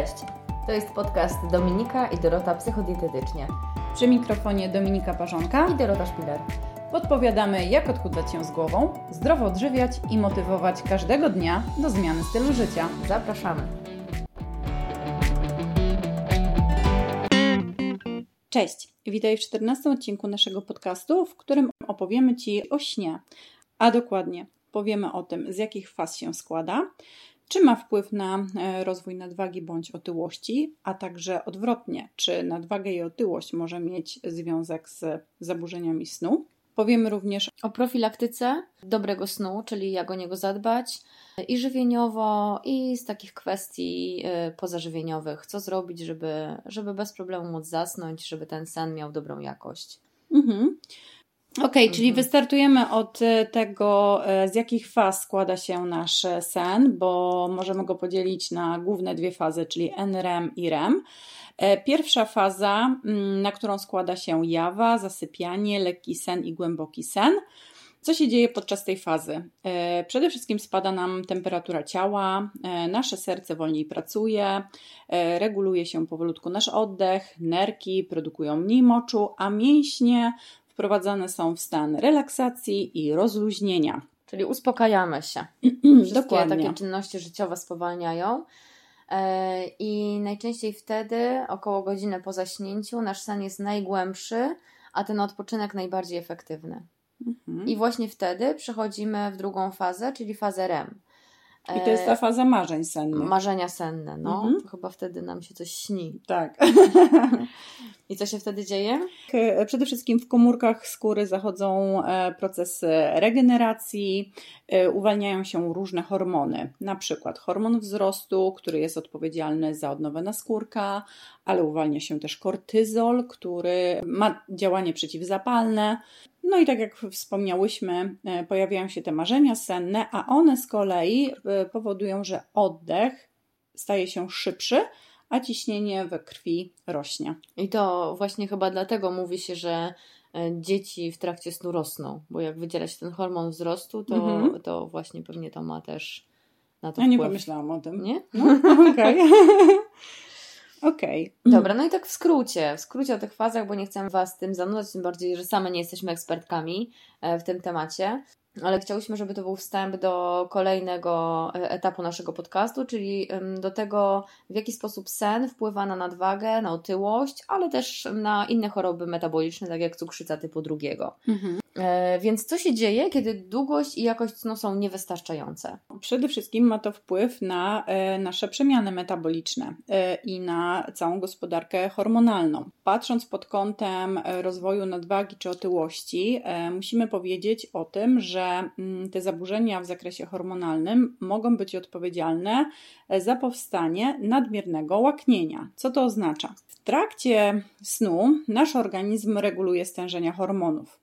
Cześć, to jest podcast Dominika i Dorota Psychodietetycznie Przy mikrofonie Dominika Parzonka i Dorota Szpiler. podpowiadamy, jak odchudzać się z głową, zdrowo odżywiać i motywować każdego dnia do zmiany stylu życia. Zapraszamy. Cześć, witaj w 14 odcinku naszego podcastu, w którym opowiemy Ci o śnie, a dokładnie powiemy o tym, z jakich faz się składa, czy ma wpływ na e, rozwój nadwagi bądź otyłości, a także odwrotnie, czy nadwaga i otyłość może mieć związek z zaburzeniami snu. Powiemy również O profilaktyce dobrego snu, czyli jak o niego zadbać i żywieniowo, i z takich kwestii y, pozażywieniowych. Co zrobić, żeby, żeby bez problemu móc zasnąć, żeby ten sen miał dobrą jakość. Mhm. Okej, czyli Mhm. wystartujemy od e, tego, e, z jakich faz składa się nasz e, sen, bo możemy go podzielić na główne dwie fazy, czyli NREM i REM. Pierwsza faza, mm, na którą składa się jawa, zasypianie, lekki sen i głęboki sen. Co się dzieje podczas tej fazy? Przede wszystkim spada nam temperatura ciała, nasze serce wolniej pracuje, reguluje się powolutku nasz oddech, nerki produkują mniej moczu, a mięśnie wprowadzane są w stan relaksacji i rozluźnienia. Czyli uspokajamy się. Wszystkie Dokładnie. takie czynności życiowe spowalniają. E, I najczęściej wtedy, około godziny po zaśnięciu, nasz sen jest najgłębszy, a ten odpoczynek najbardziej efektywny. Mhm. I właśnie wtedy przechodzimy w drugą fazę, czyli fazę REM. I to jest ta E, faza marzeń sennych. Marzenia senne, no. Mhm. Chyba wtedy nam się coś śni. tak. I co się wtedy dzieje? E, Przede wszystkim w komórkach skóry zachodzą e, procesy regeneracji, e, uwalniają się różne hormony, na przykład hormon wzrostu, który jest odpowiedzialny za odnowę naskórka, ale uwalnia się też kortyzol, który ma działanie przeciwzapalne. No i tak jak wspomniałyśmy, pojawiają się te marzenia senne, a one z kolei powodują, że oddech staje się szybszy, a ciśnienie we krwi rośnie. I to właśnie chyba dlatego mówi się, że e, dzieci w trakcie snu rosną, bo jak wydziela się ten hormon wzrostu, to, Mhm. to właśnie pewnie to ma też na to Ja nie wpływ. pomyślałam o tym. Nie? No, okej. Okej. Dobra, no i tak w skrócie, w skrócie o tych fazach, bo nie chcę Was tym zanudzać, tym bardziej, że same nie jesteśmy ekspertkami e, w tym temacie, ale chciałyśmy, żeby to był wstęp do kolejnego e, etapu naszego podcastu, czyli do tego, w jaki sposób sen wpływa na nadwagę, na otyłość, ale też na inne choroby metaboliczne, tak jak cukrzyca typu drugiego. Mhm. E, Więc co się dzieje, kiedy długość i jakość snu są niewystarczające? Przede wszystkim ma to wpływ na e, nasze przemiany metaboliczne e, i na całą gospodarkę hormonalną. Patrząc pod kątem rozwoju nadwagi czy otyłości, musimy powiedzieć o tym, że mm, te zaburzenia w zakresie hormonalnym mogą być odpowiedzialne za powstanie nadmiernego łaknienia. Co to oznacza? W trakcie snu nasz organizm reguluje stężenia hormonów.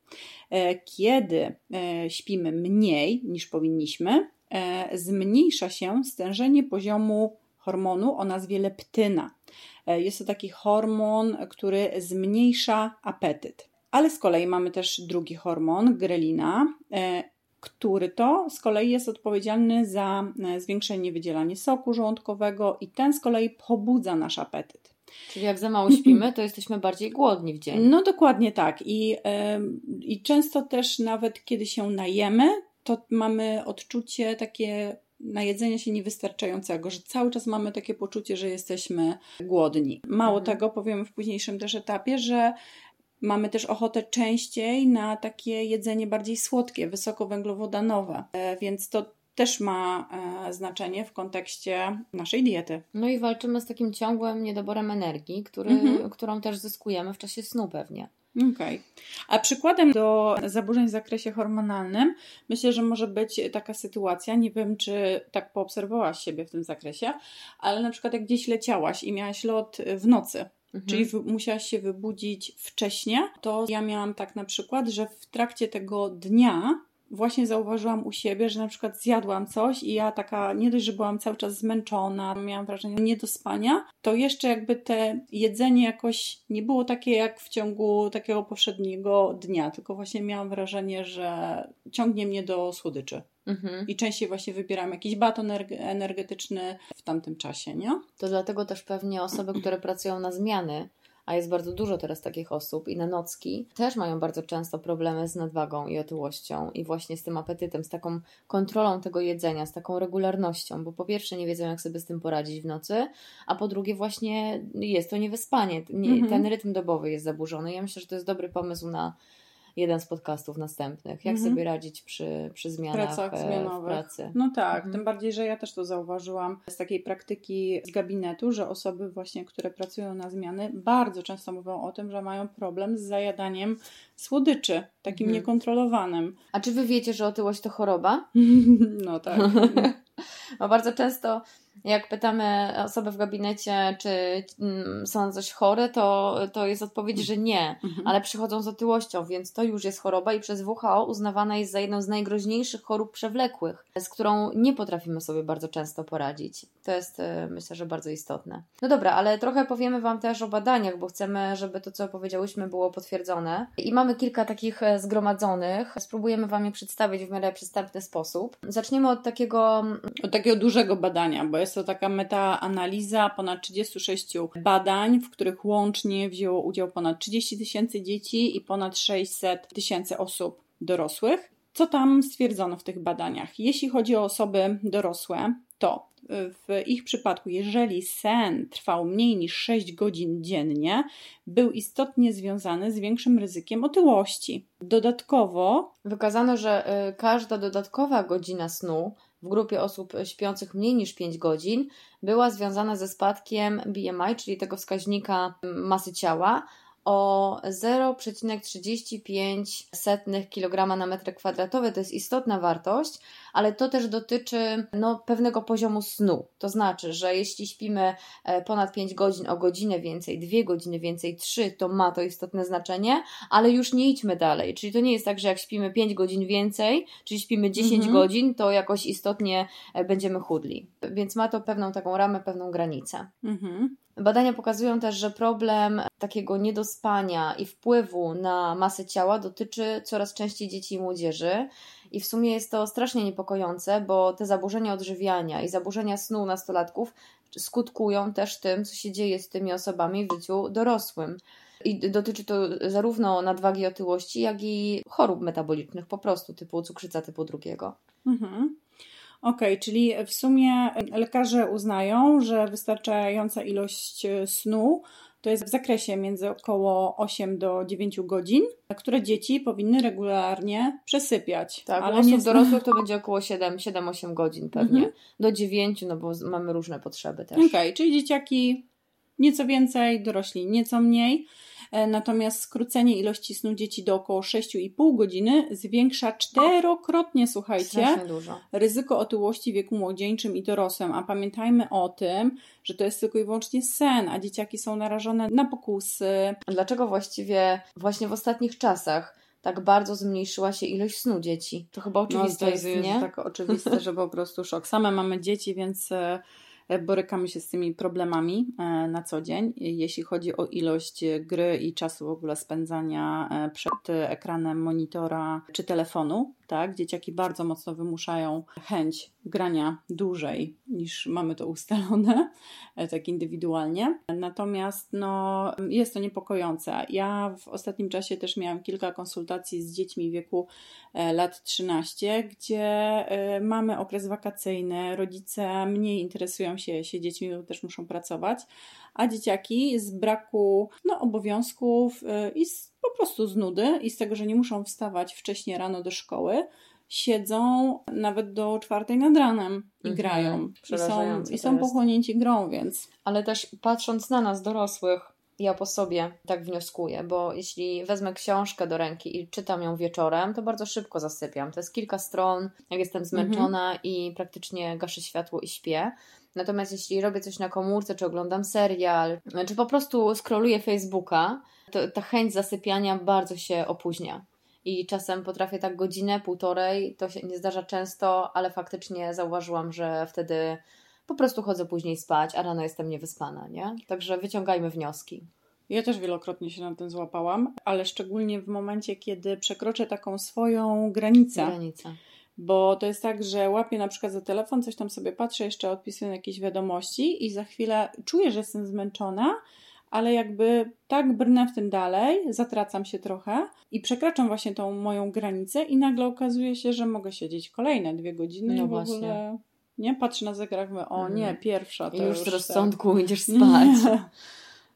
E, Kiedy e, śpimy mniej niż powinniśmy, e, zmniejsza się stężenie poziomu hormonu o nazwie leptyna. Jest to taki hormon, który zmniejsza apetyt. Ale z kolei mamy też drugi hormon, grelina, który to z kolei jest odpowiedzialny za zwiększenie wydzielania soku żołądkowego i ten z kolei pobudza nasz apetyt. Czyli jak za mało śpimy, to jesteśmy bardziej głodni w dzień. No dokładnie tak. I, em, I często też nawet kiedy się najemy, to mamy odczucie takie najedzenia się niewystarczającego, że cały czas mamy takie poczucie, że jesteśmy głodni. Mało Mhm. tego, powiemy w późniejszym też etapie, że mamy też ochotę częściej na takie jedzenie bardziej słodkie, wysokowęglowodanowe, E, więc to też ma e, znaczenie w kontekście naszej diety. No i walczymy z takim ciągłym niedoborem energii, który, Mhm. którą też zyskujemy w czasie snu pewnie. Okej. A przykładem do zaburzeń w zakresie hormonalnym myślę, że może być taka sytuacja, nie wiem czy tak poobserwowałaś siebie w tym zakresie, ale na przykład jak gdzieś leciałaś i miałaś lot w nocy, Mhm. czyli wy, musiałaś się wybudzić wcześnie, to ja miałam tak na przykład, że w trakcie tego dnia właśnie zauważyłam u siebie, że na przykład zjadłam coś i ja taka, nie dość, że byłam cały czas zmęczona, miałam wrażenie nie do spania, to jeszcze jakby te jedzenie jakoś nie było takie jak w ciągu takiego poprzedniego dnia, tylko właśnie miałam wrażenie, że ciągnie mnie do słodyczy. Mhm. I częściej właśnie wybieram jakiś baton energetyczny w tamtym czasie, nie? To dlatego też pewnie osoby, które pracują na zmiany, a jest bardzo dużo teraz takich osób i na nocki, też mają bardzo często problemy z nadwagą i otyłością i właśnie z tym apetytem, z taką kontrolą tego jedzenia, z taką regularnością, bo po pierwsze nie wiedzą, jak sobie z tym poradzić w nocy, a po drugie właśnie jest to niewyspanie, nie, mhm. ten rytm dobowy jest zaburzony. Ja myślę, że to jest dobry pomysł na jeden z podcastów następnych. Jak mhm. sobie radzić przy, przy zmianach Pracach e, zmianowych. w pracy. No tak, mhm. tym bardziej, że ja też to zauważyłam z takiej praktyki z gabinetu, że osoby właśnie, które pracują na zmiany, bardzo często mówią o tym, że mają problem z zajadaniem słodyczy, takim mhm. niekontrolowanym. A czy wy wiecie, że otyłość to choroba? no tak. Bo bardzo często jak pytamy osobę w gabinecie, czy mm, są coś chore, to, to jest odpowiedź, że nie, mhm. ale przychodzą z otyłością, więc to już jest choroba i przez WHO uznawana jest za jedną z najgroźniejszych chorób przewlekłych, z którą nie potrafimy sobie bardzo często poradzić. To jest e, myślę, że bardzo istotne. No dobra, ale trochę powiemy Wam też o badaniach, bo chcemy, żeby to, co powiedziałyśmy, było potwierdzone. I mamy kilka takich e, zgromadzonych. Spróbujemy Wam je przedstawić w miarę przystępny sposób. Zaczniemy od takiego... Od takiego dużego badania, bo jest to taka metaanaliza ponad 36 badań, w których łącznie wzięło udział ponad 30 tysięcy dzieci i ponad 600 tysięcy osób dorosłych. Co tam stwierdzono w tych badaniach? Jeśli chodzi o osoby dorosłe, to w ich przypadku, jeżeli sen trwał mniej niż 6 godzin dziennie, był istotnie związany z większym ryzykiem otyłości. Dodatkowo wykazano, że y, każda dodatkowa godzina snu w grupie osób śpiących mniej niż 5 godzin była związana ze spadkiem BMI, czyli tego wskaźnika masy ciała, o 0,35 kg na metr kwadratowy. To jest istotna wartość, ale to też dotyczy no, pewnego poziomu snu. To znaczy, że jeśli śpimy e, ponad 5 godzin o godzinę więcej, 2 godziny więcej, 3, to ma to istotne znaczenie, ale już nie idźmy dalej. Czyli to nie jest tak, że jak śpimy 5 godzin więcej, czyli śpimy 10 mhm. godzin, to jakoś istotnie e, będziemy chudli. Więc ma to pewną taką ramę, pewną granicę. Mhm. Badania pokazują też, że problem takiego niedospania i wpływu na masę ciała dotyczy coraz częściej dzieci i młodzieży. I w sumie jest to strasznie niepokojące, bo te zaburzenia odżywiania i zaburzenia snu nastolatków skutkują też tym, co się dzieje z tymi osobami w życiu dorosłym. I dotyczy to zarówno nadwagi otyłości, jak i chorób metabolicznych po prostu, typu cukrzyca typu drugiego. Mhm. Okej, okay, czyli w sumie lekarze uznają, że wystarczająca ilość snu to jest w zakresie między około 8 do 9 godzin, które dzieci powinny regularnie przesypiać. Tak, ale osób nie... dorosłych to będzie około 7-8 godzin pewnie. Mhm. Do 9, no bo mamy różne potrzeby też. Okej, okay, czyli dzieciaki nieco więcej, dorośli nieco mniej. E, natomiast skrócenie ilości snu dzieci do około 6,5 godziny zwiększa czterokrotnie, słuchajcie, ryzyko otyłości w wieku młodzieńczym i dorosłym. A pamiętajmy o tym, że to jest tylko i wyłącznie sen, a dzieciaki są narażone na pokusy. Dlaczego właściwie właśnie w ostatnich czasach tak bardzo zmniejszyła się ilość snu dzieci? To chyba oczywiste no, to jest, jest, nie? tak oczywiste, że po prostu szok. Same mamy dzieci, więc e, borykamy się z tymi problemami e, na co dzień, jeśli chodzi o ilość gry i czasu w ogóle spędzania e, przed ekranem monitora czy telefonu tak? Dzieciaki bardzo mocno wymuszają chęć grania dłużej niż mamy to ustalone, e, tak indywidualnie. Natomiast no, jest to niepokojące. Ja w ostatnim czasie też miałam kilka konsultacji z dziećmi w wieku e, lat 13, gdzie e, mamy okres wakacyjny, rodzice mniej interesują się, się dziećmi, bo też muszą pracować, a dzieciaki z braku no, obowiązków i z po prostu z nudy i z tego, że nie muszą wstawać wcześniej rano do szkoły, siedzą nawet do czwartej nad ranem i mhm. grają. I są, i są pochłonięci grą, więc. Ale też patrząc na nas, dorosłych, ja po sobie tak wnioskuję, bo jeśli wezmę książkę do ręki i czytam ją wieczorem, to bardzo szybko zasypiam. To jest kilka stron, jak jestem zmęczona mhm. i praktycznie gaszę światło i śpię. Natomiast jeśli robię coś na komórce, czy oglądam serial, czy po prostu scrolluję Facebooka, to ta chęć zasypiania bardzo się opóźnia. i czasem potrafię tak godzinę, półtorej, to się nie zdarza często, ale faktycznie zauważyłam, że wtedy po prostu chodzę później spać, a rano jestem niewyspana, nie? Także wyciągajmy wnioski. Ja też wielokrotnie się na tym złapałam, ale szczególnie w momencie, kiedy przekroczę taką swoją granicę. Granica. Bo to jest tak, że łapię na przykład za telefon, coś tam sobie patrzę, jeszcze odpisuję jakieś wiadomości i za chwilę czuję, że jestem zmęczona, ale jakby tak brnę w tym dalej, zatracam się trochę i przekraczam właśnie tą moją granicę i nagle okazuje się, że mogę siedzieć kolejne dwie godziny no w właśnie. ogóle nie patrzę na zegarek, mówię, o nie, mhm. pierwsza to I już, już z rozsądku tak. idziesz spać.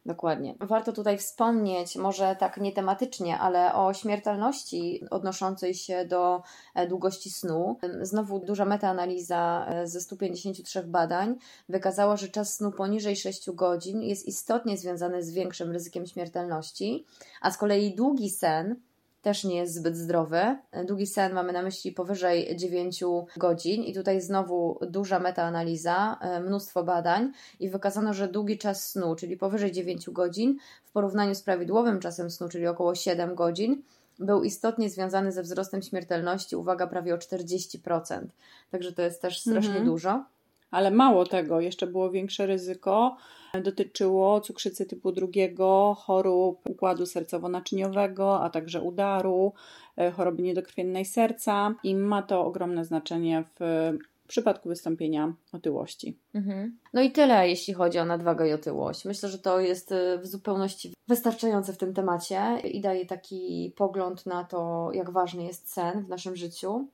Dokładnie. Warto tutaj wspomnieć, może tak nie tematycznie, ale o śmiertelności odnoszącej się do e, długości snu. Znowu duża metaanaliza e, ze 153 badań wykazała, że czas snu poniżej 6 godzin jest istotnie związany z większym ryzykiem śmiertelności, a z kolei długi sen też nie jest zbyt zdrowy. Długi sen mamy na myśli powyżej 9 godzin i tutaj znowu duża metaanaliza, e, mnóstwo badań i wykazano, że długi czas snu, czyli powyżej 9 godzin w porównaniu z prawidłowym czasem snu, czyli około 7 godzin, był istotnie związany ze wzrostem śmiertelności, uwaga, prawie o 40%. Także to jest też strasznie mhm. dużo. Ale mało tego, jeszcze było większe ryzyko Dotyczyło cukrzycy typu drugiego, chorób układu sercowo-naczyniowego, a także udaru, e, choroby niedokrwiennej serca i ma to ogromne znaczenie w przypadku wystąpienia otyłości. Mhm. No i tyle, jeśli chodzi o nadwagę i otyłość. Myślę, że to jest e, w zupełności wystarczające w tym temacie i daje taki pogląd na to, jak ważny jest sen w naszym życiu.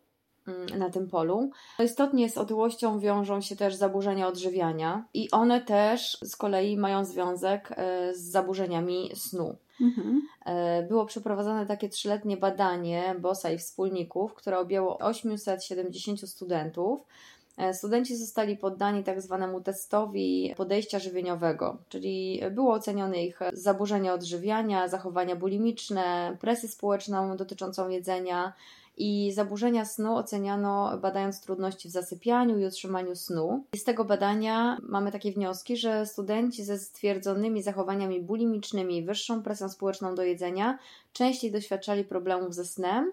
Mm, na tym polu. Istotnie z otyłością wiążą się też zaburzenia odżywiania i one też z kolei mają związek e, z zaburzeniami snu. Mhm. E, było przeprowadzone takie trzyletnie badanie BOSA i wspólników, które objęło 870 studentów. E, studenci zostali poddani tak zwanemu testowi podejścia żywieniowego, czyli było ocenione ich zaburzenia odżywiania, zachowania bulimiczne, presję społeczną dotyczącą jedzenia, i zaburzenia snu oceniano badając trudności w zasypianiu i utrzymaniu snu. I z tego badania mamy takie wnioski, że studenci ze stwierdzonymi zachowaniami bulimicznymi, wyższą presją społeczną do jedzenia częściej doświadczali problemów ze snem.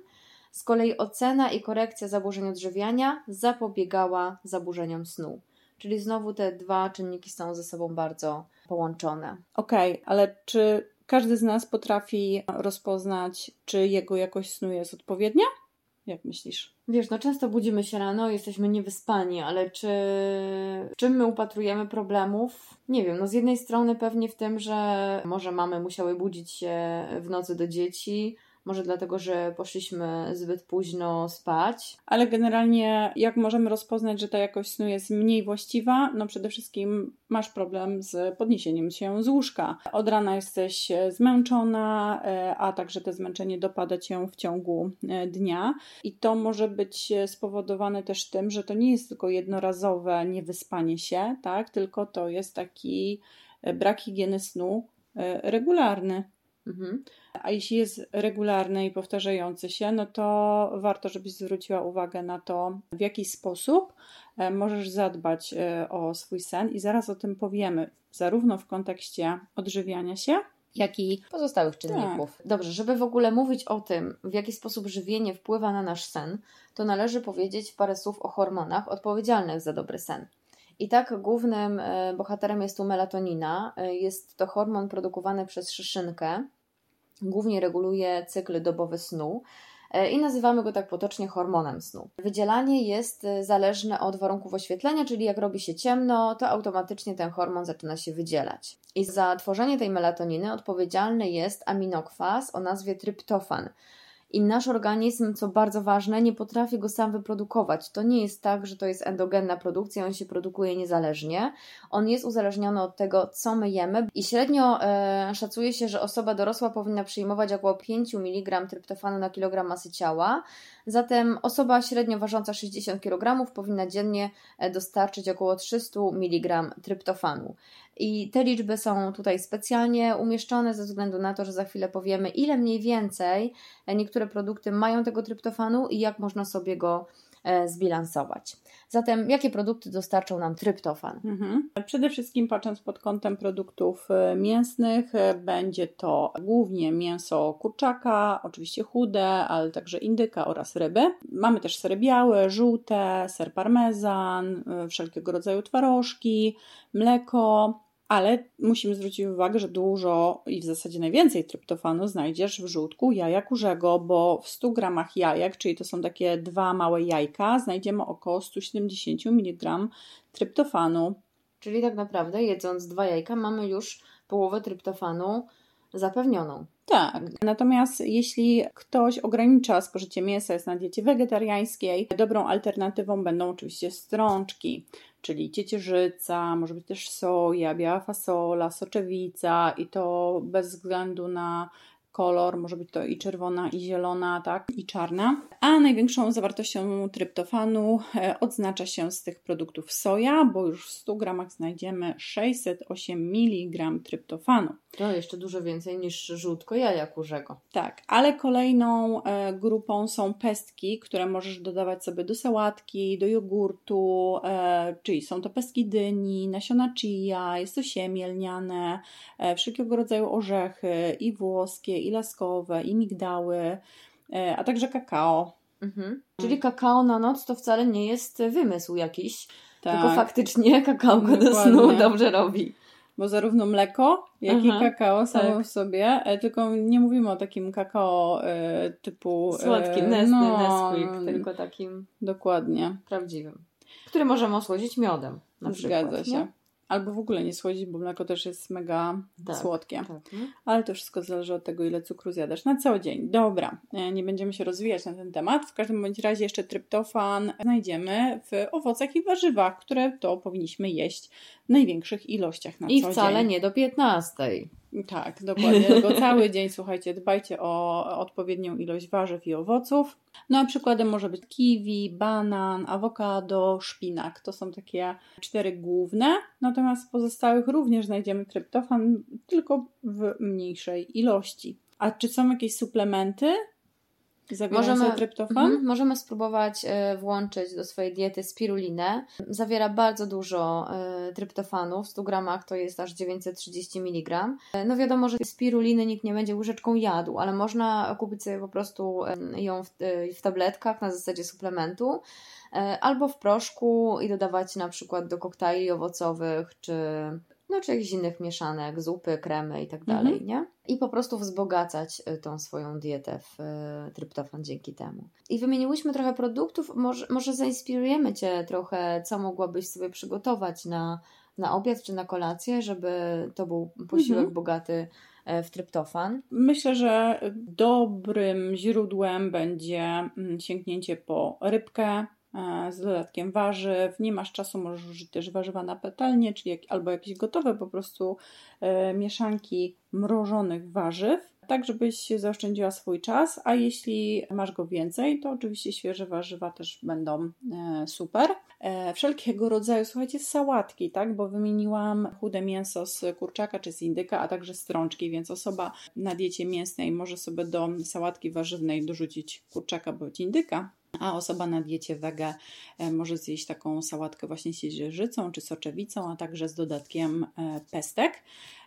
Z kolei ocena i korekcja zaburzeń odżywiania zapobiegała zaburzeniom snu. Czyli znowu te dwa czynniki są ze sobą bardzo połączone. Okej, okay, ale czy każdy z nas potrafi rozpoznać, czy jego jakość snu jest odpowiednia? Jak myślisz? Wiesz, no często budzimy się rano, jesteśmy niewyspani, ale czy czym my upatrujemy problemów? Nie wiem, no z jednej strony pewnie w tym, że może mamy musiały budzić się w nocy do dzieci, może dlatego, że poszliśmy zbyt późno spać. Ale generalnie, jak możemy rozpoznać, że ta jakość snu jest mniej właściwa? No przede wszystkim masz problem z podniesieniem się z łóżka. Od rana jesteś zmęczona, e, a także to zmęczenie dopada cię w ciągu e, dnia. I to może być spowodowane też tym, że to nie jest tylko jednorazowe niewyspanie się, tak? Tylko to jest taki e, brak higieny snu regularny. Mhm. A jeśli jest regularny i powtarzający się, no to warto, żebyś zwróciła uwagę na to, w jaki sposób e, możesz zadbać e, o swój sen, i zaraz o tym powiemy, zarówno w kontekście odżywiania się, jak i pozostałych czynników. Tak. Dobrze, żeby w ogóle mówić o tym, w jaki sposób żywienie wpływa na nasz sen, to należy powiedzieć parę słów o hormonach odpowiedzialnych za dobry sen. I tak głównym e, bohaterem jest tu melatonina. Jest to hormon produkowany przez szyszynkę, Głównie reguluje cykl dobowy snu e, i nazywamy go tak potocznie hormonem snu. Wydzielanie jest e, zależne od warunków oświetlenia, czyli jak robi się ciemno, to automatycznie ten hormon zaczyna się wydzielać. I za tworzenie tej melatoniny odpowiedzialny jest aminokwas o nazwie tryptofan i nasz organizm, co bardzo ważne, nie potrafi go sam wyprodukować. To nie jest tak, że to jest endogenna produkcja, on się produkuje niezależnie. On jest uzależniony od tego, co my jemy i średnio e, szacuje się, że osoba dorosła powinna przyjmować około 5 mg tryptofanu na kilogram masy ciała. Zatem osoba średnio ważąca 60 kg powinna dziennie e, dostarczyć około 300 mg tryptofanu. I te liczby są tutaj specjalnie umieszczone ze względu na to, że za chwilę powiemy, ile mniej więcej niektóre produkty mają tego tryptofanu i jak można sobie go e, zbilansować. Zatem, jakie produkty dostarczą nam tryptofan? Mhm. Przede wszystkim, patrząc pod kątem produktów e, mięsnych, e, będzie to głównie mięso kurczaka, oczywiście chude, ale także indyka oraz ryby. Mamy też sery białe, żółte, ser parmezan, wszelkiego rodzaju twarożki, mleko, ale musimy zwrócić uwagę, że dużo i w zasadzie najwięcej tryptofanu znajdziesz w żółtku jaja kurzego, bo w 100 gramach jajek, czyli to są takie dwa małe jajka, znajdziemy około 170 mg tryptofanu. Czyli tak naprawdę jedząc dwa jajka mamy już połowę tryptofanu zapewnioną. Tak, natomiast jeśli ktoś ogranicza spożycie mięsa, jest na diecie wegetariańskiej, dobrą alternatywą będą oczywiście strączki czyli ciecierzyca, może być też soja, biała fasola, soczewica i to bez względu na kolor, może być to i czerwona, i zielona, tak, i czarna. A największą zawartością tryptofanu e, odznacza się z tych produktów soja, bo już w 100 gramach znajdziemy 608 mg tryptofanu. To jeszcze dużo więcej niż żółtko jaja kurzego. Tak, ale kolejną e, grupą są pestki, które możesz dodawać sobie do sałatki, do jogurtu, e, czyli są to pestki dyni, nasiona chia, jest to siemię lniane, wszelkiego rodzaju orzechy i włoskie, i laskowe, i migdały, e, a także kakao. Mhm. Czyli kakao na noc to wcale nie jest wymysł jakiś, tak. tylko faktycznie kakao do snu dobrze robi. Bo zarówno mleko, jak Aha, i kakao samo tak. w sobie, e, tylko nie mówimy o takim kakao e, typu... Słodki, e, Nestle, no, Nesquik, tylko takim... Dokładnie. Prawdziwym. Który możemy osłodzić miodem na przykład. Zgadza się. Nie? Albo w ogóle nie słodzić, bo mleko też jest mega tak, słodkie. Tak, no. Ale to wszystko zależy od tego, ile cukru zjadasz na co dzień. Dobra, e, nie będziemy się rozwijać na ten temat. W każdym bądź razie jeszcze tryptofan znajdziemy w owocach i warzywach, które to powinniśmy jeść w największych ilościach na I co dzień. I wcale nie do 15. Tak, dokładnie. Tylko cały dzień, słuchajcie, dbajcie o odpowiednią ilość warzyw i owoców. No a przykładem może być kiwi, banan, awokado, szpinak. To są takie cztery główne. Natomiast w pozostałych również znajdziemy tryptofan, tylko w mniejszej ilości. A czy są jakieś suplementy? Możemy, tryptofan? Mm, możemy spróbować y, włączyć do swojej diety spirulinę. Zawiera bardzo dużo y, tryptofanu, w 100 gramach to jest aż 930 mg. Y, no wiadomo, że spiruliny nikt nie będzie łyżeczką jadł, ale można kupić sobie po prostu ją w, w tabletkach na zasadzie suplementu albo w proszku i dodawać na przykład do koktajli owocowych czy no czy jakichś innych mieszanek, zupy, kremy i tak mhm. dalej, nie? I po prostu wzbogacać y, tą swoją dietę w y, tryptofan dzięki temu. I wymieniłyśmy trochę produktów, może, może zainspirujemy Cię trochę, co mogłabyś sobie przygotować na, na obiad czy na kolację, żeby to był posiłek mhm. bogaty e, w tryptofan. Myślę, że dobrym źródłem będzie mm, sięgnięcie po rybkę, z dodatkiem warzyw. Nie masz czasu, możesz użyć też warzywa na petelnie, czyli jak, albo jakieś gotowe po prostu e, mieszanki mrożonych warzyw, tak żebyś zaoszczędziła swój czas, a jeśli masz go więcej, to oczywiście świeże warzywa też będą e, super. E, wszelkiego rodzaju, słuchajcie, sałatki, tak, bo wymieniłam chude mięso z kurczaka czy z indyka, a także strączki, więc osoba na diecie mięsnej może sobie do sałatki warzywnej dorzucić kurczaka bądź indyka, a osoba na diecie wege e, może zjeść taką sałatkę właśnie z ciecierzycą czy soczewicą, a także z dodatkiem e, pestek,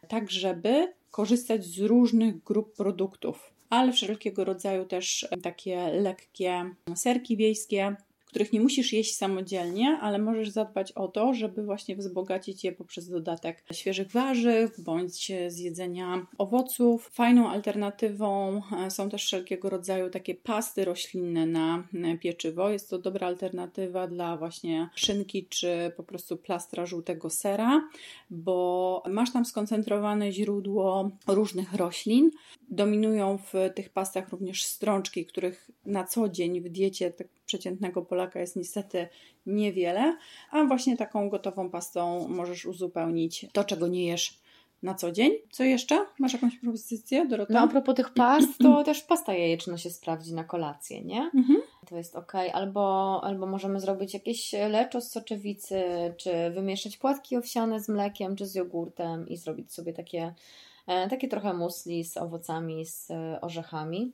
tak żeby korzystać z różnych grup produktów, ale wszelkiego rodzaju też takie lekkie serki wiejskie, których nie musisz jeść samodzielnie, ale możesz zadbać o to, żeby właśnie wzbogacić je poprzez dodatek świeżych warzyw bądź z jedzenia owoców. Fajną alternatywą e, są też wszelkiego rodzaju takie pasty roślinne na pieczywo. Jest to dobra alternatywa dla właśnie szynki czy po prostu plastra żółtego sera, bo masz tam skoncentrowane źródło różnych roślin. Dominują w tych pastach również strączki, których na co dzień w diecie tak przeciętnego Polaka jest niestety niewiele, a właśnie taką gotową pastą możesz uzupełnić to, czego nie jesz na co dzień. Co jeszcze? Masz jakąś propozycję, Dorota? No a propos tych past, to też pasta jajeczna się sprawdzi na kolację, nie? Mhm. To jest ok. Albo, albo możemy zrobić jakieś leczo z soczewicy, czy wymieszać płatki owsiane z mlekiem, czy z jogurtem i zrobić sobie takie, e, takie trochę musli z owocami, z orzechami.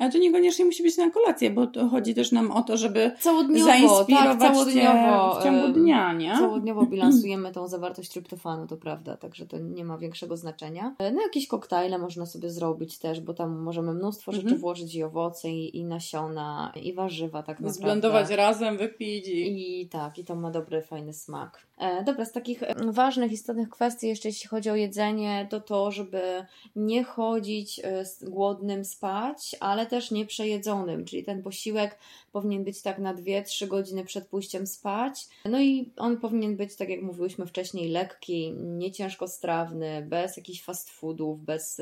Ale to niekoniecznie musi być na kolację, bo to chodzi też nam o to, żeby całodniowo, zainspirować tak, całodniowo, w ciągu dnia, nie? Całodniowo bilansujemy tą zawartość tryptofanu, to prawda, także to nie ma większego znaczenia. No jakieś koktajle można sobie zrobić też, bo tam możemy mnóstwo rzeczy Mhm. włożyć i owoce, i, i nasiona, i warzywa tak naprawdę. Zblendować razem, wypić i... I tak, i to ma dobry, fajny smak. E, dobra, z takich ważnych, istotnych kwestii jeszcze jeśli chodzi o jedzenie, to to, żeby nie chodzić e, głodnym spać, ale też nie przejedzonym, czyli ten posiłek powinien być tak na 2-3 godziny przed pójściem spać. No i on powinien być, tak jak mówiłyśmy wcześniej, lekki, nie ciężkostrawny, bez jakichś fast foodów, bez,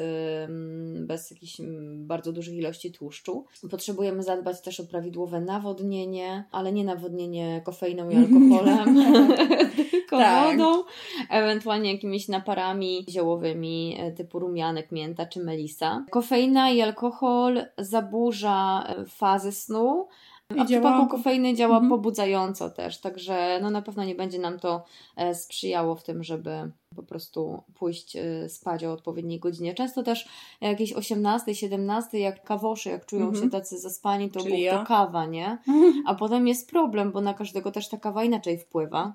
bez jakichś bardzo dużych ilości tłuszczu. Potrzebujemy zadbać też o prawidłowe nawodnienie, ale nie nawodnienie kofeiną i alkoholem, tylko Tak. wodą, ewentualnie jakimiś naparami ziołowymi e, typu rumianek, mięta czy melisa. Kofeina i alkohol zaburza e, fazy snu, a w działa- przypadku kofeiny działa Mhm. pobudzająco też, także no na pewno nie będzie nam to e, sprzyjało w tym, żeby po prostu pójść e, spać o odpowiedniej godzinie. Często też jakieś 18, 17, jak kawosze, jak czują Mhm. się tacy zaspani, to Czyli ja. to kawa, nie? A potem jest problem, bo na każdego też ta kawa inaczej wpływa.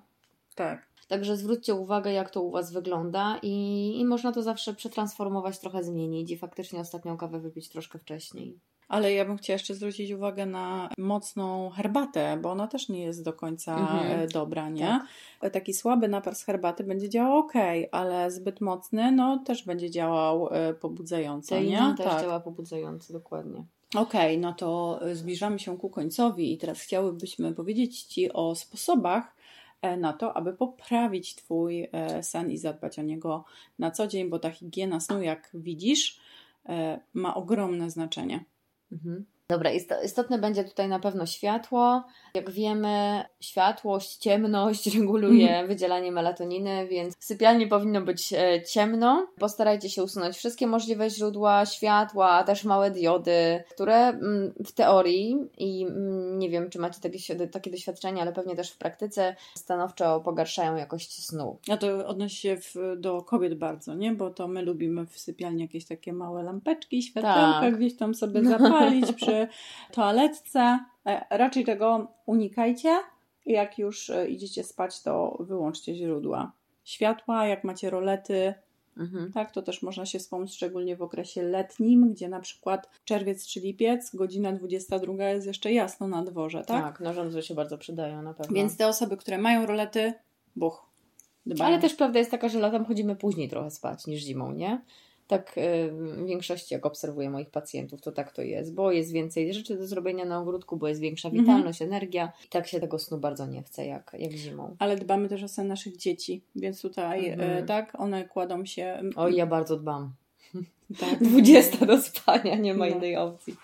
Tak. Także zwróćcie uwagę, jak to u Was wygląda i, i można to zawsze przetransformować, trochę zmienić i faktycznie ostatnią kawę wypić troszkę wcześniej. Ale ja bym chciała jeszcze zwrócić uwagę na mocną herbatę, bo ona też nie jest do końca Mhm. e, dobra, nie? Tak. E, Taki słaby napar z herbaty będzie działał ok, ale zbyt mocny, no też będzie działał e, pobudzająco, nie? Teina też tak. działa pobudzająco, dokładnie. Okej, no to zbliżamy się ku końcowi i teraz chciałybyśmy powiedzieć Ci o sposobach na to, aby poprawić Twój sen i zadbać o niego na co dzień, bo ta higiena snu, jak widzisz, ma ogromne znaczenie. Mhm. Dobra, ist- istotne będzie tutaj na pewno światło. Jak wiemy, światłość, ciemność reguluje Mhm. wydzielanie melatoniny, więc w sypialni powinno być e, ciemno. Postarajcie się usunąć wszystkie możliwe źródła światła, a też małe diody, które mm, w teorii i mm, nie wiem, czy macie takie doświadczenia, ale pewnie też w praktyce stanowczo pogarszają jakość snu. A to odnosi się w, do kobiet bardzo, nie? Bo to my lubimy w sypialni jakieś takie małe lampeczki, światełka Tak. gdzieś tam sobie zapalić przy toaletce. E, Raczej tego unikajcie. Jak już e, idziecie spać, to wyłączcie źródła światła. Jak macie rolety, Mhm. tak, to też można się wspomóc, szczególnie w okresie letnim, gdzie na przykład czerwiec czy lipiec, godzina 22 jest jeszcze jasno na dworze, tak? Tak, narządy się bardzo przydają na pewno. Więc te osoby, które mają rolety, buch, dbają. Ale też prawda jest taka, że latem chodzimy później trochę spać niż zimą, nie? Tak y, w większości, jak obserwuję moich pacjentów, to tak to jest, bo jest więcej rzeczy do zrobienia na ogródku, bo jest większa Mhm. witalność, energia i tak się tego snu bardzo nie chce, jak, jak zimą. ale dbamy też o sen naszych dzieci, więc tutaj Mhm. e, tak, one kładą się. Oj, ja bardzo dbam. tak. 20 do spania, nie ma No. innej opcji.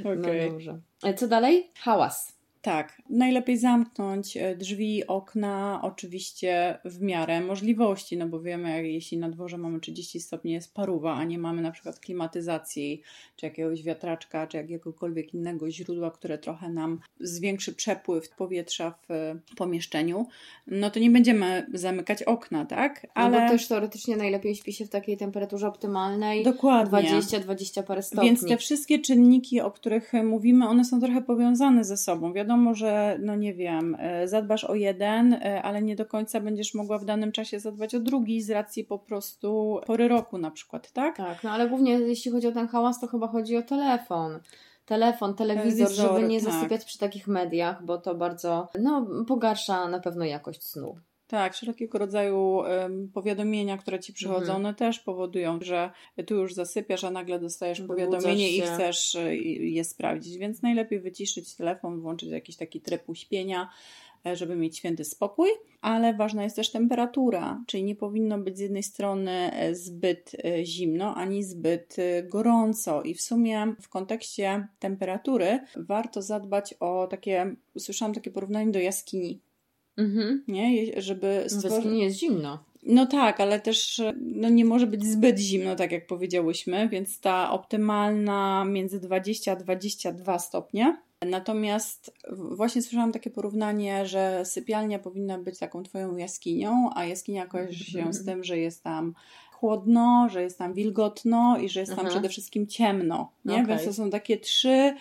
Okej. No dobrze. E, Co dalej? Hałas. Tak, najlepiej zamknąć e, drzwi, okna, oczywiście w miarę możliwości, no bo wiemy, jak jeśli na dworze mamy 30 stopni, jest paruwa, a nie mamy na przykład klimatyzacji, czy jakiegoś wiatraczka, czy jakiegokolwiek innego źródła, które trochę nam zwiększy przepływ powietrza w e, pomieszczeniu, no to nie będziemy zamykać okna, tak? Ale No bo też teoretycznie najlepiej śpi się w takiej temperaturze optymalnej. dokładnie. 20-20 parę stopni. Więc te wszystkie czynniki, o których mówimy, one są trochę powiązane ze sobą. Wiadomo, że, no nie wiem, e, zadbasz o jeden, e, ale nie do końca będziesz mogła w danym czasie zadbać o drugi z racji po prostu pory roku na przykład, tak? Tak, no ale głównie jeśli chodzi o ten hałas, to chyba chodzi o telefon. Telefon, telewizor, Telewizor, żeby nie tak. zasypiać przy takich mediach, bo to bardzo, no, pogarsza na pewno jakość snu. Tak, wszelkiego rodzaju em, powiadomienia, które ci przychodzą, Mhm. one też powodują, że tu już zasypiasz, a nagle dostajesz Wybudzasz powiadomienie i się. chcesz e, je sprawdzić. Więc najlepiej wyciszyć telefon, włączyć jakiś taki tryb uśpienia, e, żeby mieć święty spokój. Ale ważna jest też temperatura, czyli nie powinno być z jednej strony e, zbyt e, zimno, ani zbyt gorąco. I w sumie w kontekście temperatury warto zadbać o takie, słyszałam takie porównanie do jaskini. Mhm. Nie? Żeby W stworzyć. jaskini jest zimno. No tak, ale też no nie może być zbyt zimno, tak jak powiedziałyśmy, więc ta optymalna między 20 a 22 stopnie. Natomiast właśnie słyszałam takie porównanie, że sypialnia powinna być taką twoją jaskinią, a jaskinia kojarzy się z tym, że jest tam chłodno, że jest tam wilgotno i że jest tam Mhm. przede wszystkim ciemno. Nie? Okej. Więc to są takie trzy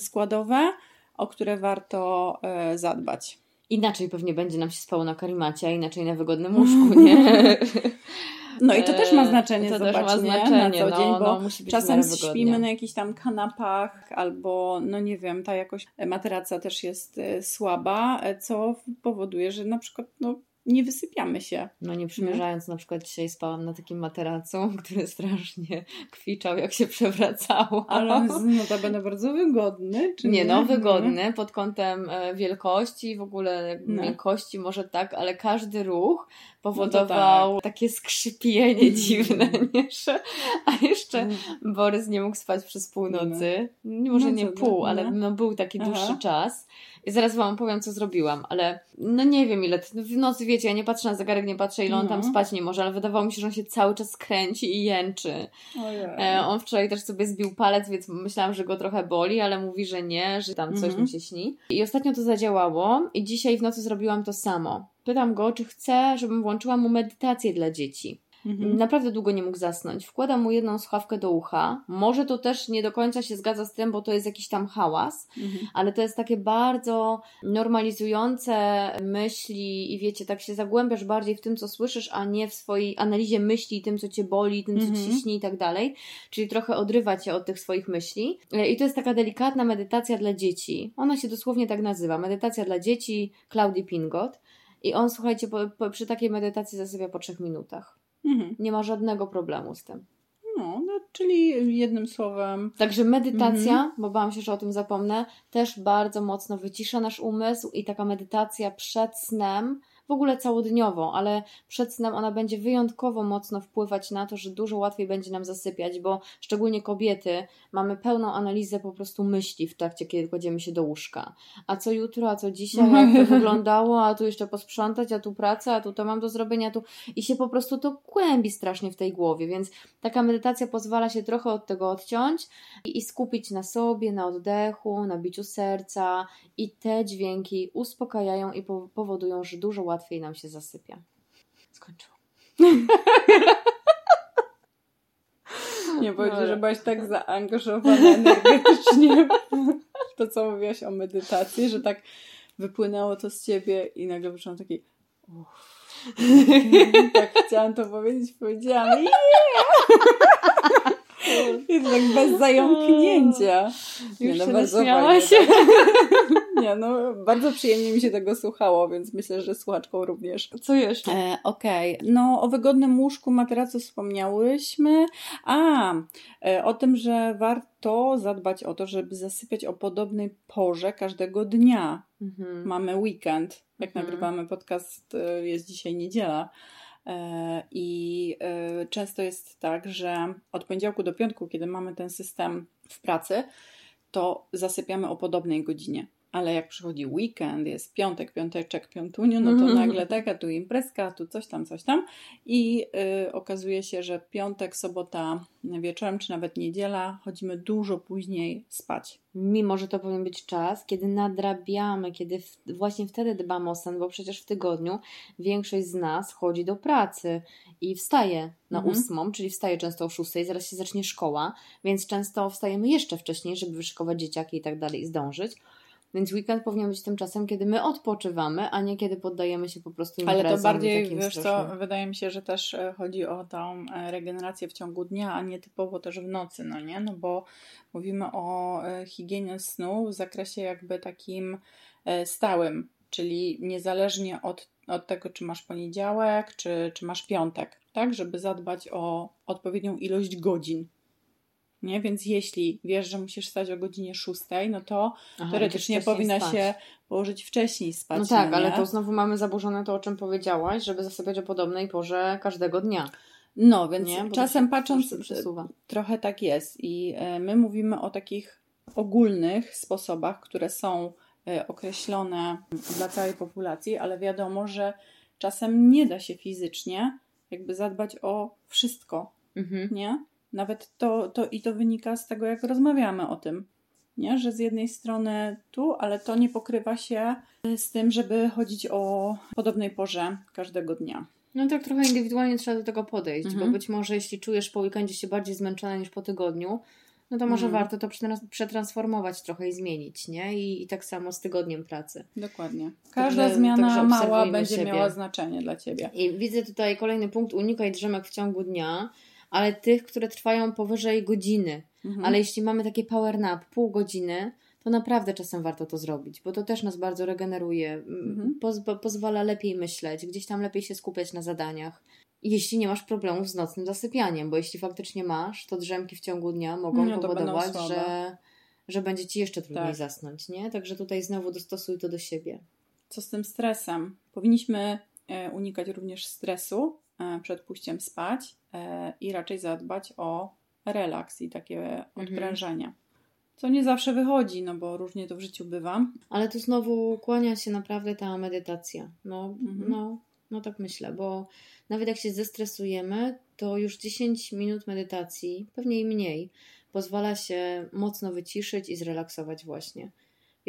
składowe, o które warto e, zadbać. Inaczej pewnie będzie nam się spało na karimacie, a inaczej na wygodnym łóżku, nie? No i to też ma znaczenie, to zobacz, też ma nie? znaczenie, na co dzień, no, bo no, czasem śpimy na jakichś tam kanapach albo, no nie wiem, ta jakość materaca też jest e, słaba, e, co powoduje, że na przykład no, nie wysypiamy się. No nie przymierzając, na przykład dzisiaj spałam na takim materacu, który strasznie kwiczał, jak się przewracało. Ale on jest notabene bardzo wygodny, czy nie? Nie no, wygodny pod kątem e, wielkości, w ogóle No. miękkości może tak, ale każdy ruch No powodował takie skrzypienie dziwne, nie? A jeszcze Mm. Borys nie mógł spać przez północy. Może No nie pół, ale no. no był taki Aha. dłuższy czas. I zaraz Wam powiem, co zrobiłam, ale no nie wiem ile. W nocy, wiecie, ja nie patrzę na zegarek, nie patrzę ile on tam No. spać nie może, ale wydawało mi się, że on się cały czas kręci i jęczy. Ojej. E, on wczoraj też sobie zbił palec, więc myślałam, że go trochę boli, ale mówi, że nie, że tam coś Mhm. mu się śni. I ostatnio to zadziałało i dzisiaj w nocy zrobiłam to samo. Pytam go, czy chce, żebym włączyła mu medytację dla dzieci. Mhm. Naprawdę długo nie mógł zasnąć. Wkładam mu jedną słuchawkę do ucha. Może to też nie do końca się zgadza z tym, bo to jest jakiś tam hałas, Mhm. ale to jest takie bardzo normalizujące myśli i wiecie, tak się zagłębiasz bardziej w tym, co słyszysz, a nie w swojej analizie myśli, tym, co cię boli, tym, co ci Mhm. się śni i tak dalej. Czyli trochę odrywa cię od tych swoich myśli. E, I to jest taka delikatna medytacja dla dzieci. Ona się dosłownie tak nazywa. Medytacja dla dzieci Claudii Pingot. I on, słuchajcie, po, po, przy takiej medytacji zasypia po trzech minutach. Mhm. Nie ma żadnego problemu z tym. No, no, czyli jednym słowem. Także medytacja, Mhm. bo bałam się, że o tym zapomnę, też bardzo mocno wycisza nasz umysł i taka medytacja przed snem, w ogóle całodniową, ale przed snem ona będzie wyjątkowo mocno wpływać na to, że dużo łatwiej będzie nam zasypiać, bo szczególnie kobiety mamy pełną analizę po prostu myśli w trakcie, kiedy kładziemy się do łóżka. A co jutro, a co dzisiaj, jak to wyglądało, a tu jeszcze posprzątać, a tu praca, a tu to mam do zrobienia, tu i się po prostu to kłębi strasznie w tej głowie, więc taka medytacja pozwala się trochę od tego odciąć i, i skupić na sobie, na oddechu, na biciu serca i te dźwięki uspokajają i po, powodują, że dużo łatwiej nam się zasypia. Skończyłam. Nie powiedzieć, Dobra. że byłaś tak zaangażowana energetycznie w to, co mówiłaś o medytacji, że tak wypłynęło to z ciebie i nagle wyszłam taki uff. tak chciałam to powiedzieć, powiedziałam yeah! I tak bez zająknięcia. Już no, się bardzo się. Nie, no bardzo przyjemnie mi się tego słuchało, więc myślę, że słuchaczką również. Co jeszcze? E, Okej, no o wygodnym łóżku materacu wspomniałyśmy. A, e, o tym, że warto zadbać o to, żeby zasypiać o podobnej porze każdego dnia. Mhm. Mamy weekend, jak Mhm. nagrywamy podcast, e, jest dzisiaj niedziela. E, I e, często jest tak, że od poniedziałku do piątku, kiedy mamy ten system w pracy, to zasypiamy o podobnej godzinie. Ale jak przychodzi weekend, jest piątek, piąteczek, piątunio, no to Mhm. nagle taka tu imprezka, tu coś tam, coś tam. I y, okazuje się, że piątek, sobota wieczorem, czy nawet niedziela, chodzimy dużo później spać. Mimo, że to powinien być czas, kiedy nadrabiamy, kiedy w, właśnie wtedy dbamy o sen, bo przecież w tygodniu większość z nas chodzi do pracy i wstaje na Mhm. ósmą, czyli wstaje często o szóstej, zaraz się zacznie szkoła, więc często wstajemy jeszcze wcześniej, żeby wyszykować dzieciaki i tak dalej i zdążyć. Więc weekend powinien być tym czasem, kiedy my odpoczywamy, a nie kiedy poddajemy się po prostu imprezom Ale to bardziej, wiesz co, strasznym. wydaje mi się, że też e, chodzi o tą e, regenerację w ciągu dnia, a nie typowo też w nocy, no nie? No bo mówimy o e, higienie snu w zakresie jakby takim stałym, czyli niezależnie od, od tego, czy masz poniedziałek, czy, czy masz piątek, tak? Żeby zadbać o odpowiednią ilość godzin. Nie? Więc jeśli wiesz, że musisz stać o godzinie 6, no to Aha, teoretycznie powinna spać. się położyć wcześniej spać. No tak, no ale to znowu mamy zaburzone to, o czym powiedziałaś, żeby zasypiać o podobnej porze każdego dnia. No, więc czasem się patrząc, trochę tak jest. I e, my mówimy o takich ogólnych sposobach, które są e, określone dla całej populacji, ale wiadomo, że czasem nie da się fizycznie jakby zadbać o wszystko, Mhm. nie? Nawet to, to i to wynika z tego, jak rozmawiamy o tym. Nie? Że z jednej strony tu, ale to nie pokrywa się z tym, żeby chodzić o podobnej porze każdego dnia. No tak trochę indywidualnie trzeba do tego podejść, Mhm. bo być może jeśli czujesz po weekendzie się bardziej zmęczona niż po tygodniu, no to może Mhm. warto to przetrans- przetransformować trochę i zmienić, nie? I, I tak samo z tygodniem pracy. Dokładnie. Każda Także- zmiana także mała będzie siebie. miała znaczenie dla ciebie. I widzę tutaj kolejny punkt, unikaj drzemek w ciągu dnia, ale tych, które trwają powyżej godziny. Mhm. Ale jeśli mamy takie power nap, pół godziny, to naprawdę czasem warto to zrobić, bo to też nas bardzo regeneruje, Mhm. poz- pozwala lepiej myśleć, gdzieś tam lepiej się skupiać na zadaniach. Jeśli nie masz problemów z nocnym zasypianiem, bo jeśli faktycznie masz, to drzemki w ciągu dnia mogą No, powodować, że, że będzie ci jeszcze trudniej Tak. zasnąć, nie? Także tutaj znowu dostosuj to do siebie. Co z tym stresem? Powinniśmy e, unikać również stresu przed pójściem spać e, i raczej zadbać o relaks i takie Mhm. odprężenie. Co nie zawsze wychodzi, no bo różnie to w życiu bywa. Ale tu znowu kłania się naprawdę ta medytacja. No, Mhm. no, no tak myślę, bo nawet jak się zestresujemy, to już 10 minut medytacji, pewnie i mniej, pozwala się mocno wyciszyć i zrelaksować właśnie.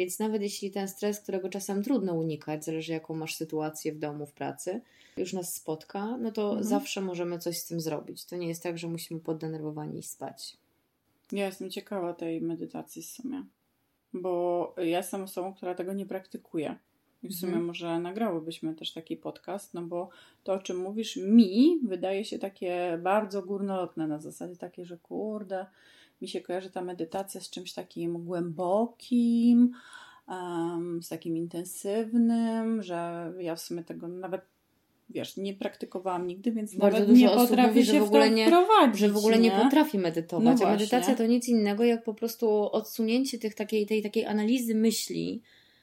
Więc nawet jeśli ten stres, którego czasem trudno unikać, zależy jaką masz sytuację w domu, w pracy, już nas spotka, no to Mhm. zawsze możemy coś z tym zrobić. To nie jest tak, że musimy poddenerwowani iść spać. Ja jestem ciekawa tej medytacji w sumie, bo ja jestem osobą, która tego nie praktykuje. I w sumie Mhm. może nagrałybyśmy też taki podcast, no bo to, o czym mówisz, mi wydaje się takie bardzo górnolotne na zasadzie takie, że kurde, mi się kojarzy ta medytacja z czymś takim głębokim, em, z takim intensywnym, że ja w sumie tego nawet, wiesz, nie praktykowałam nigdy, więc Bardzo nawet dużo nie potrafię mówi, że się w ogóle nie- że w ogóle nie, potrafi No medytować. właśnie. A medytacja to nic innego jak po prostu odsunięcie tych takiej, tej takiej analizy myśli,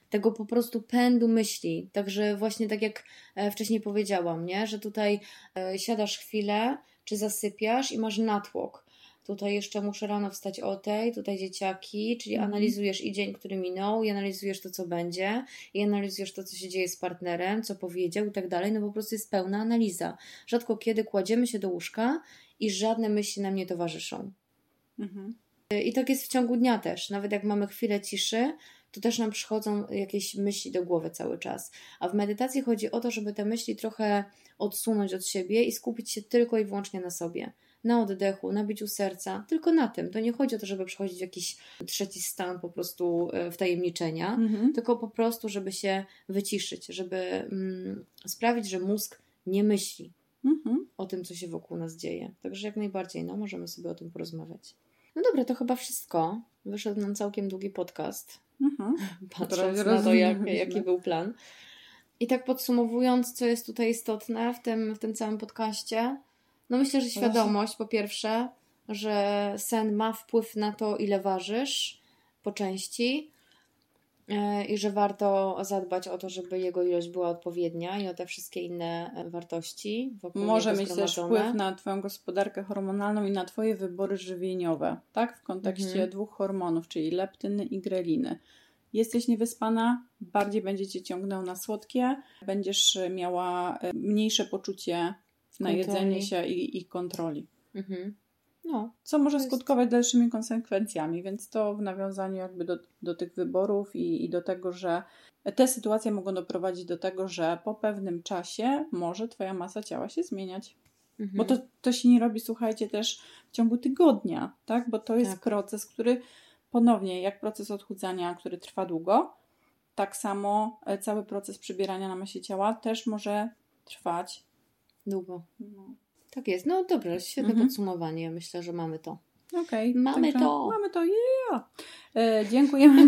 tego po prostu pędu myśli. Także właśnie tak jak e, wcześniej powiedziałam, nie? że tutaj e, siadasz chwilę, czy zasypiasz i masz natłok. Tutaj jeszcze muszę rano wstać o tej, tutaj dzieciaki, czyli Mhm. analizujesz i dzień, który minął, i analizujesz to, co będzie, i analizujesz to, co się dzieje z partnerem, co powiedział i tak dalej. No po prostu jest pełna analiza. Rzadko kiedy kładziemy się do łóżka i żadne myśli nam nie towarzyszą. Mhm. I tak jest w ciągu dnia też. Nawet jak mamy chwilę ciszy, to też nam przychodzą jakieś myśli do głowy cały czas. A w medytacji chodzi o to, żeby te myśli trochę odsunąć od siebie i skupić się tylko i wyłącznie na sobie. Na oddechu, na biciu serca, tylko na tym. To nie chodzi o to, żeby przechodzić w jakiś trzeci stan po prostu e, wtajemniczenia, Mhm. tylko po prostu, żeby się wyciszyć, żeby mm, sprawić, że mózg nie myśli Mhm. o tym, co się wokół nas dzieje. Także jak najbardziej, no, możemy sobie o tym porozmawiać. No dobra, to chyba wszystko. Wyszedł nam całkiem długi podcast, Mhm. patrząc na to, jak, jaki był plan. I tak podsumowując, co jest tutaj istotne w tym, w tym całym podcaście, no myślę, że świadomość po pierwsze, że sen ma wpływ na to, ile ważysz po części e, i że warto zadbać o to, żeby jego ilość była odpowiednia i o te wszystkie inne e, wartości Może mieć też wpływ na Twoją gospodarkę hormonalną i na Twoje wybory żywieniowe, tak? W kontekście Mhm. dwóch hormonów, czyli leptyny i greliny. Jesteś niewyspana, bardziej będzie Cię ciągnął na słodkie, będziesz miała e, mniejsze poczucie na jedzenie się i, i kontroli. Mhm. No, Co może jest- skutkować dalszymi konsekwencjami, więc to w nawiązaniu jakby do, do tych wyborów i, i do tego, że te sytuacje mogą doprowadzić do tego, że po pewnym czasie może Twoja masa ciała się zmieniać. mhm. Bo to, to się nie robi, słuchajcie, też w ciągu tygodnia, tak? Bo to jest Tak. proces, który ponownie, jak proces odchudzania, który trwa długo, tak samo e, cały proces przybierania na masie ciała też może trwać. Długo. No. Tak jest. No dobrze, świetne Mhm. podsumowanie. Myślę, że mamy to. Okej. Mamy także to. Mamy to, yeah! E, dziękujemy.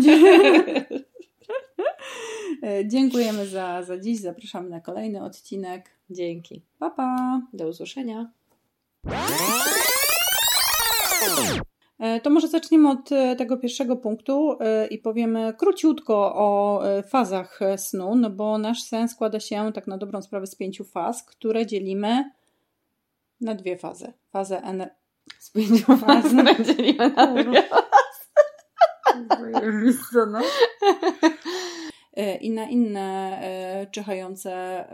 e, dziękujemy za, za dziś. Zapraszamy na kolejny odcinek. Dzięki. Pa, pa! Do usłyszenia. E, To może zaczniemy od e, tego pierwszego punktu e, i powiemy króciutko o fazach snu, no bo nasz sen składa się tak na dobrą sprawę z pięciu faz, które dzielimy na dwie fazy. Fazę ener... Z pięciu faz dzielimy na dwie. e, i na inne czyhające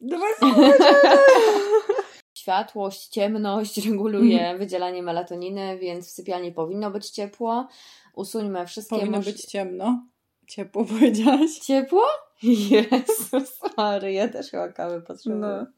Dawaj, Światłość, ciemność reguluje wydzielanie melatoniny, więc w sypialni powinno być ciepło. Usuńmy wszystkie Powinno być ciemno. Ciepło powiedziałaś? Ciepło? Jezus Mary, ja też chyba kawy potrzebuję. No.